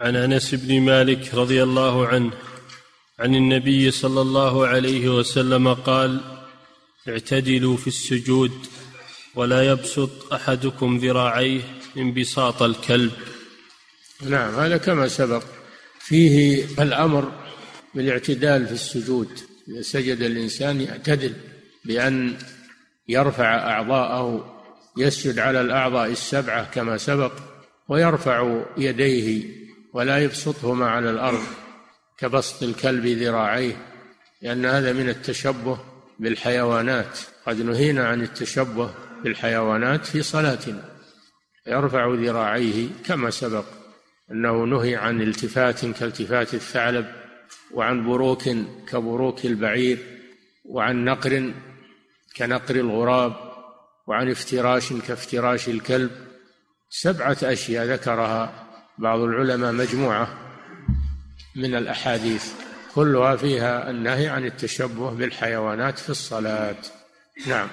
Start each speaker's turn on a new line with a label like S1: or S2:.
S1: عن انس بن مالك رضي الله عنه عن النبي صلى الله عليه وسلم قال اعتدلوا في السجود ولا يبسط أحدكم ذراعيه انبساط الكلب.
S2: نعم هذا كما سبق فيه الأمر بالاعتدال في السجود. إذا سجد الإنسان يعتدل بأن يرفع أعضاءه يسجد على الأعضاء السبعة كما سبق ويرفع يديه ولا يبسطهما على الأرض كبسط الكلب ذراعيه لأن هذا من التشبه بالحيوانات. قد نهينا عن التشبه بالحيوانات في صلاتنا. يرفع ذراعيه كما سبق أنه نهي عن التفات كالتفات الثعلب وعن بروك كبروك البعير وعن نقر كنقر الغراب وعن افتراش كافتراش الكلب. سبعة أشياء ذكرها بعض العلماء مجموعة من الأحاديث كلها فيها النهي عن التشبه بالحيوانات في الصلاة. نعم.